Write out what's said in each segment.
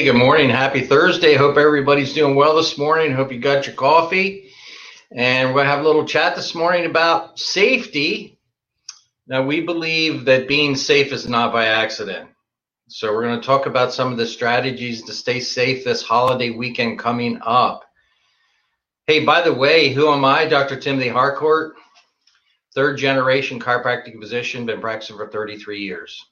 Hey, good morning. Happy Thursday. Hope everybody's doing well this morning. Hope you got your coffee. And we're going to have a little chat this morning about safety. Now, we believe that being safe is not by accident. So, we're going to talk about some of the strategies to stay safe this holiday weekend coming up. Hey, by the way, who am I? Dr. Timothy Harcourt, third generation chiropractic physician, been practicing for 33 years.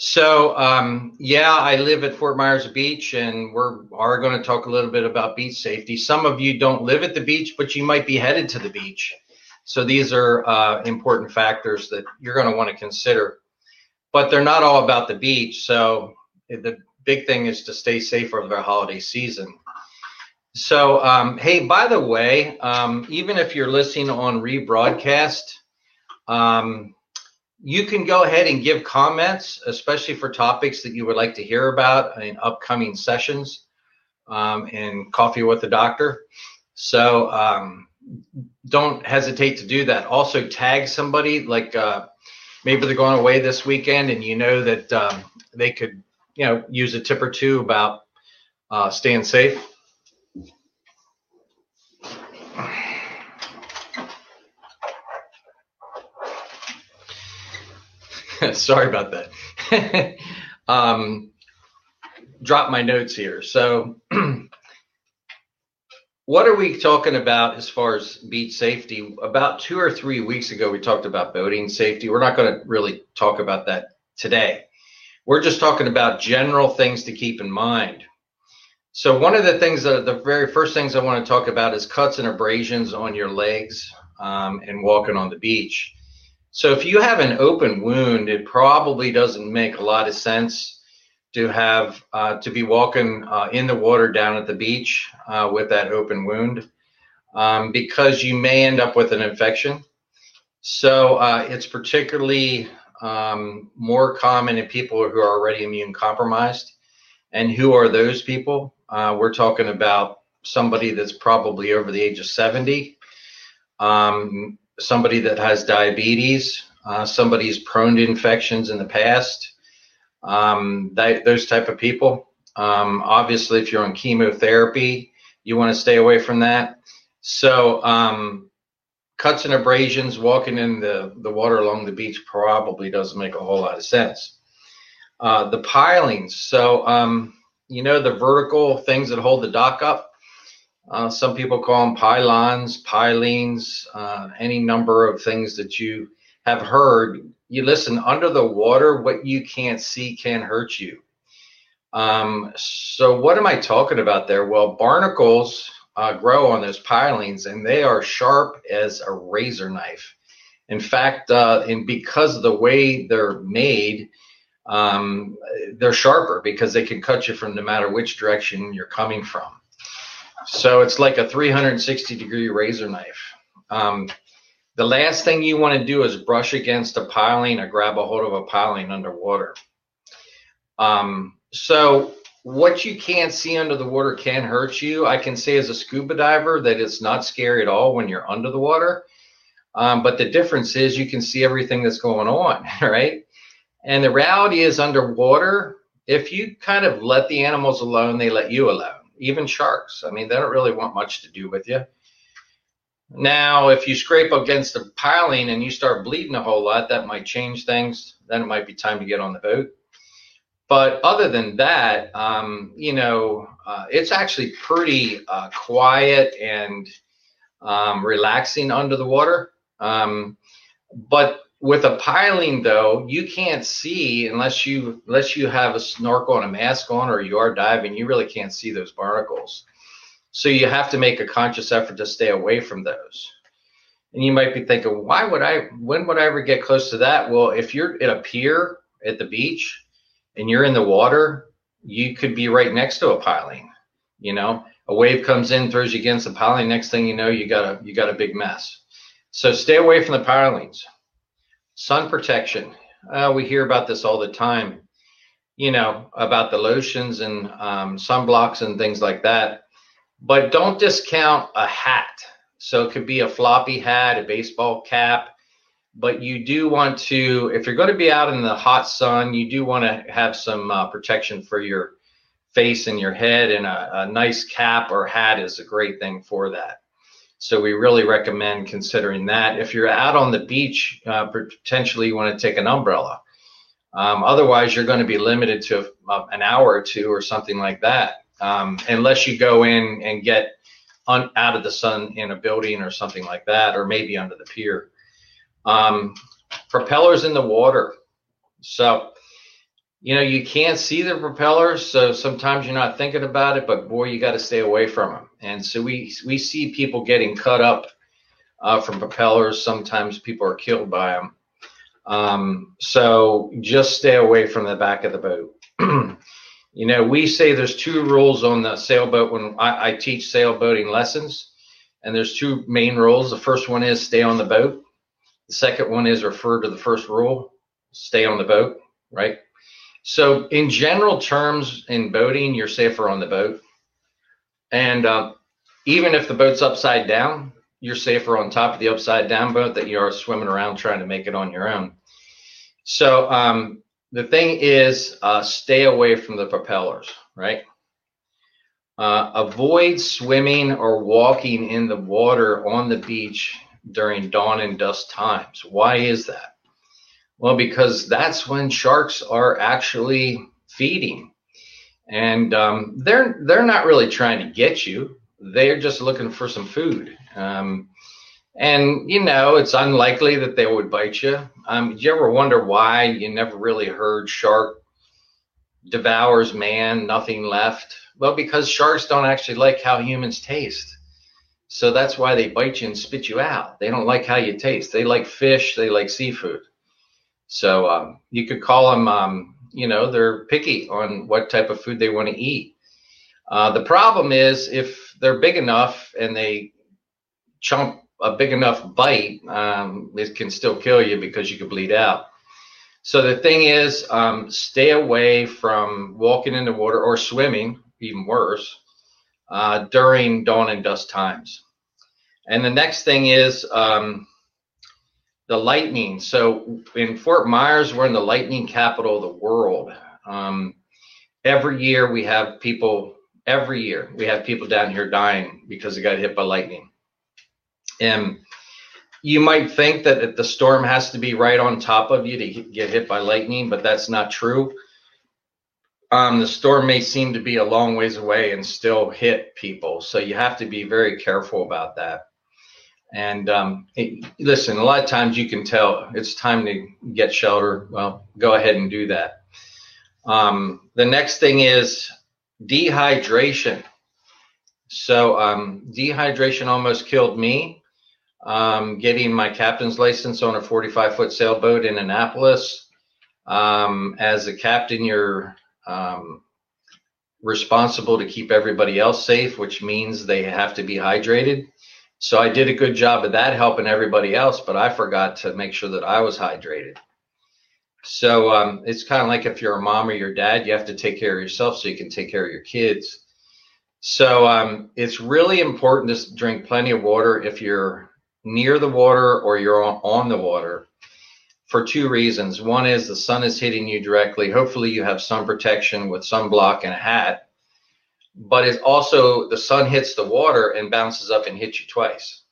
So, um, yeah, I live at Fort Myers Beach, and we're are going to talk a little bit about beach safety. Some of you don't live at the beach, but you might be headed to the beach. So these are uh, important factors that you're going to want to consider. But they're not all about the beach. So the big thing is to stay safe over the holiday season. So, um, hey, by the way, um, even if you're listening on rebroadcast, um, you can go ahead and give comments, especially for topics that you would like to hear about in upcoming sessions um, in Coffee with the Doctor. So um, don't hesitate to do that. Also, tag somebody like uh, maybe they're going away this weekend and you know that um, they could, you know, use a tip or two about uh, staying safe. Sorry about that. um, drop my notes here. So, what are we talking about as far as beach safety? About two or three weeks ago, we talked about boating safety. We're not going to really talk about that today. We're just talking about general things to keep in mind. So, one of the things that the very first things I want to talk about is cuts and abrasions on your legs um, and walking on the beach. So if you have an open wound, it probably doesn't make a lot of sense to have uh, to be walking uh, in the water down at the beach uh, with that open wound um, because you may end up with an infection. So uh, it's particularly um, more common in people who are already immune compromised. And who are those people? Uh, we're talking about somebody that's probably over the age of 70. Um, somebody that has diabetes, uh, somebody who's prone to infections in the past, um, that, those type of people. Um, obviously, if you're on chemotherapy, you want to stay away from that. So, um, cuts and abrasions, walking in the, the water along the beach probably doesn't make a whole lot of sense. Uh, the pilings, so um, you know the vertical things that hold the dock up. Uh, some people call them pylons, pilings, uh, any number of things that you have heard. You listen, under the water, what you can't see can hurt you. Um, so, what am I talking about there? Well, barnacles uh, grow on those pilings and they are sharp as a razor knife. In fact, uh, and because of the way they're made, um, they're sharper because they can cut you from no matter which direction you're coming from. So it's like a 360 degree razor knife. Um, the last thing you want to do is brush against a piling or grab a hold of a piling underwater. Um, so what you can't see under the water can hurt you. I can say as a scuba diver that it's not scary at all when you're under the water. Um, but the difference is you can see everything that's going on, right? And the reality is underwater, if you kind of let the animals alone, they let you alone even sharks. I mean, they don't really want much to do with you. Now, if you scrape against a piling and you start bleeding a whole lot, that might change things. Then it might be time to get on the boat. But other than that, um, you know, uh, it's actually pretty uh, quiet and um, relaxing under the water. Um, but with a piling though you can't see unless you unless you have a snorkel and a mask on or you are diving you really can't see those barnacles. So you have to make a conscious effort to stay away from those. And you might be thinking why would i when would i ever get close to that? Well if you're at a pier at the beach and you're in the water you could be right next to a piling you know? A wave comes in throws you against the piling. Next thing you know you got a you got a big mess. So stay away from the pilings Sun protection. Uh, we hear about this all the time, you know, about the lotions and um, sunblocks and things like that. But don't discount a hat. So it could be a floppy hat, a baseball cap, but you do want to, if you're going to be out in the hot sun, you do want to have some uh, protection for your face and your head, and a, a nice cap or hat is a great thing for that. So we really recommend considering that. If you're out on the beach, uh, potentially you want to take an umbrella. Um, otherwise, you're going to be limited to uh, an hour or two or something like that, um, unless you go in and get on, out of the sun in a building or something like that, or maybe under the pier. Um, propellers in the water. So, you know, you can't see the propellers, so sometimes you're not thinking about it, but boy, you got to stay away from them. And so we we see people getting cut up uh, from propellers. Sometimes people are killed by them. Um, so just stay away from the back of the boat. you know, we say there's two rules on the sailboat when I, I teach sailboating lessons, and there's two main rules. The first one is stay on the boat. The second one is refer to the first rule, stay on the boat, right? So, in general terms, in boating, you're safer on the boat. And uh, even if the boat's upside down, you're safer on top of the upside down boat that you are swimming around trying to make it on your own. So, um, the thing is, uh, stay away from the propellers, right? Uh, avoid swimming or walking in the water on the beach during dawn and dusk times. Why is that? Well, because that's when sharks are actually feeding, and um, they're they're not really trying to get you. They're just looking for some food. Um, and you know, it's unlikely that they would bite you. Um, did you ever wonder why you never really heard shark devours man, nothing left? Well, because sharks don't actually like how humans taste. So that's why they bite you and spit you out. They don't like how you taste. They like fish. They like seafood. So um, you could call them, um, you know, they're picky on what type of food they want to eat. Uh, the problem is if they're big enough and they chomp a big enough bite, um, it can still kill you because you could bleed out. So the thing is, um, stay away from walking in the water or swimming, even worse uh, during dawn and dusk times. And the next thing is um, the lightning. So in Fort Myers, we're in the lightning capital of the world. Um, every year we have people, every year we have people down here dying because they got hit by lightning. And you might think that the storm has to be right on top of you to get hit by lightning, but that's not true um, the storm may seem to be a long ways away and still hit people. So you have to be very careful about that. And um, it, listen, a lot of times you can tell it's time to get shelter. Well, go ahead and do that. Um, the next thing is dehydration. So um, dehydration almost killed me. Um, getting my captain's license on a 45 foot sailboat in Annapolis. Um, as a captain, you're um, responsible to keep everybody else safe, which means they have to be hydrated. So I did a good job of that helping everybody else, but I forgot to make sure that I was hydrated. So um, it's kind of like if you're a mom or your dad, you have to take care of yourself so you can take care of your kids. So um, it's really important to drink plenty of water if you're near the water or you're on, on the water for two reasons. One is the sun is hitting you directly. Hopefully, you have sun protection with sunblock and a hat. But it's also the sun hits the water and bounces up and hits you twice.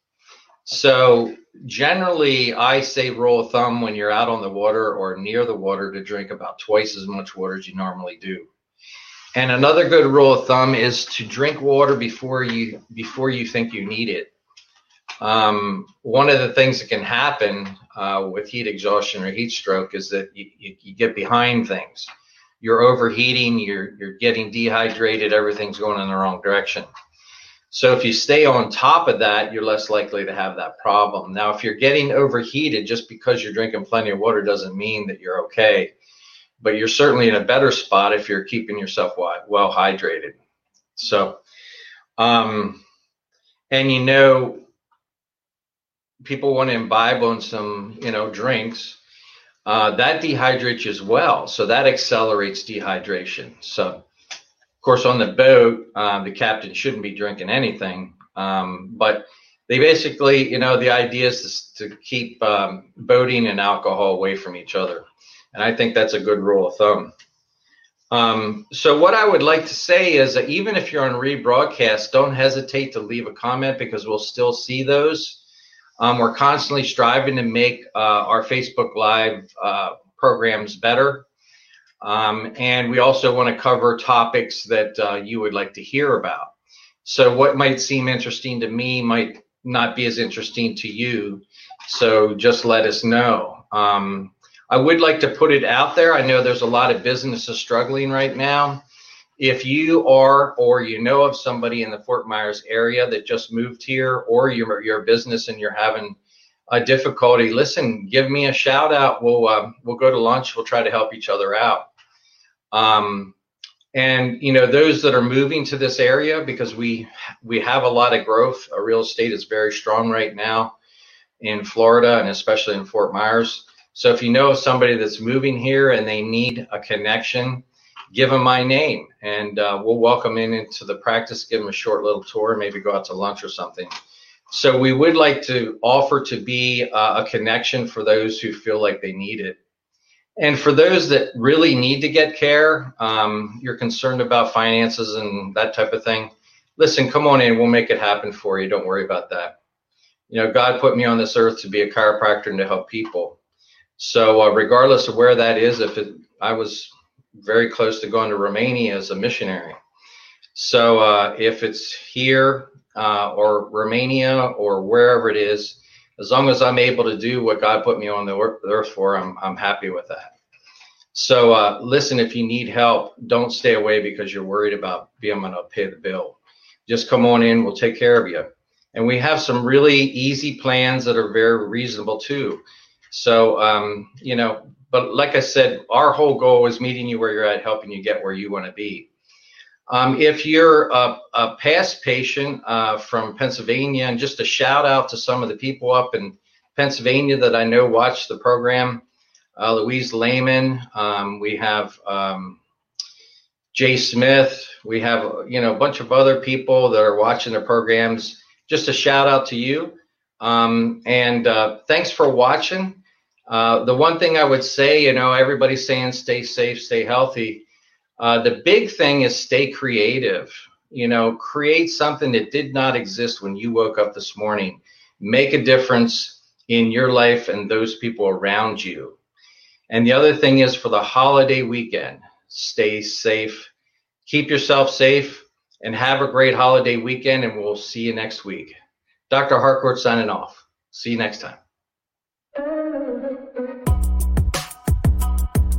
So, generally, I say rule of thumb when you're out on the water or near the water to drink about twice as much water as you normally do. And another good rule of thumb is to drink water before you before you think you need it. Um, one of the things that can happen uh, with heat exhaustion or heat stroke is that you, you, you, get behind things. You're overheating, you're, you're getting dehydrated, everything's going in the wrong direction. So if you stay on top of that, you're less likely to have that problem. Now, if you're getting overheated just because you're drinking plenty of water doesn't mean that you're okay, but you're certainly in a better spot if you're keeping yourself well hydrated. So, um, and you know, people want to imbibe on some, you know, drinks, uh, that dehydrates as well. So that accelerates dehydration. So, of course, on the boat, uh, the captain shouldn't be drinking anything. Um, but they basically, you know, the idea is to, to keep um, boating and alcohol away from each other. And I think that's a good rule of thumb. Um, so what I would like to say is that even if you're on rebroadcast, don't hesitate to leave a comment because we'll still see those. Um, we're constantly striving to make uh, our Facebook Live uh, programs better. Um, and we also want to cover topics that uh, you would like to hear about. So what might seem interesting to me might not be as interesting to you. So just let us know. Um, I would like to put it out there. I know there's a lot of businesses struggling right now. If you are or you know of somebody in the Fort Myers area that just moved here or you're a business and you're having a difficulty, listen, give me a shout out. We'll, uh, we'll go to lunch. We'll try to help each other out. Um, and you know those that are moving to this area because we we have a lot of growth. Our real estate is very strong right now in Florida and especially in Fort Myers. So if you know somebody that's moving here and they need a connection, give them my name and uh, we'll welcome in into the practice, give them a short little tour, maybe go out to lunch or something. So we would like to offer to be uh, a connection for those who feel like they need it. And for those that really need to get care, um, you're concerned about finances and that type of thing. Listen, come on in. We'll make it happen for you. Don't worry about that. You know, God put me on this earth to be a chiropractor and to help people. So uh, regardless of where that is, if it, I was very close to going to Romania as a missionary. So uh, if it's here uh, or Romania or wherever it is, as long as I'm able to do what God put me on the earth for, I'm, I'm happy with that. So uh, listen, if you need help, don't stay away because you're worried about being able to pay the bill. Just come on in, we'll take care of you. And we have some really easy plans that are very reasonable too. So, um, you know, but like I said, our whole goal is meeting you where you're at, helping you get where you want to be. Um, if you're a, a past patient uh, from Pennsylvania, and just a shout out to some of the people up in Pennsylvania that I know watch the program, uh, Louise Lehman, um, we have um, Jay Smith, we have you know a bunch of other people that are watching the programs. Just a shout out to you. Um, and uh, thanks for watching. Uh, the one thing I would say, you know, everybody's saying stay safe, stay healthy. Uh, the big thing is stay creative. You know, create something that did not exist when you woke up this morning. Make a difference in your life and those people around you. And the other thing is for the holiday weekend, stay safe, keep yourself safe, and have a great holiday weekend. And we'll see you next week. Dr. Harcourt signing off. See you next time.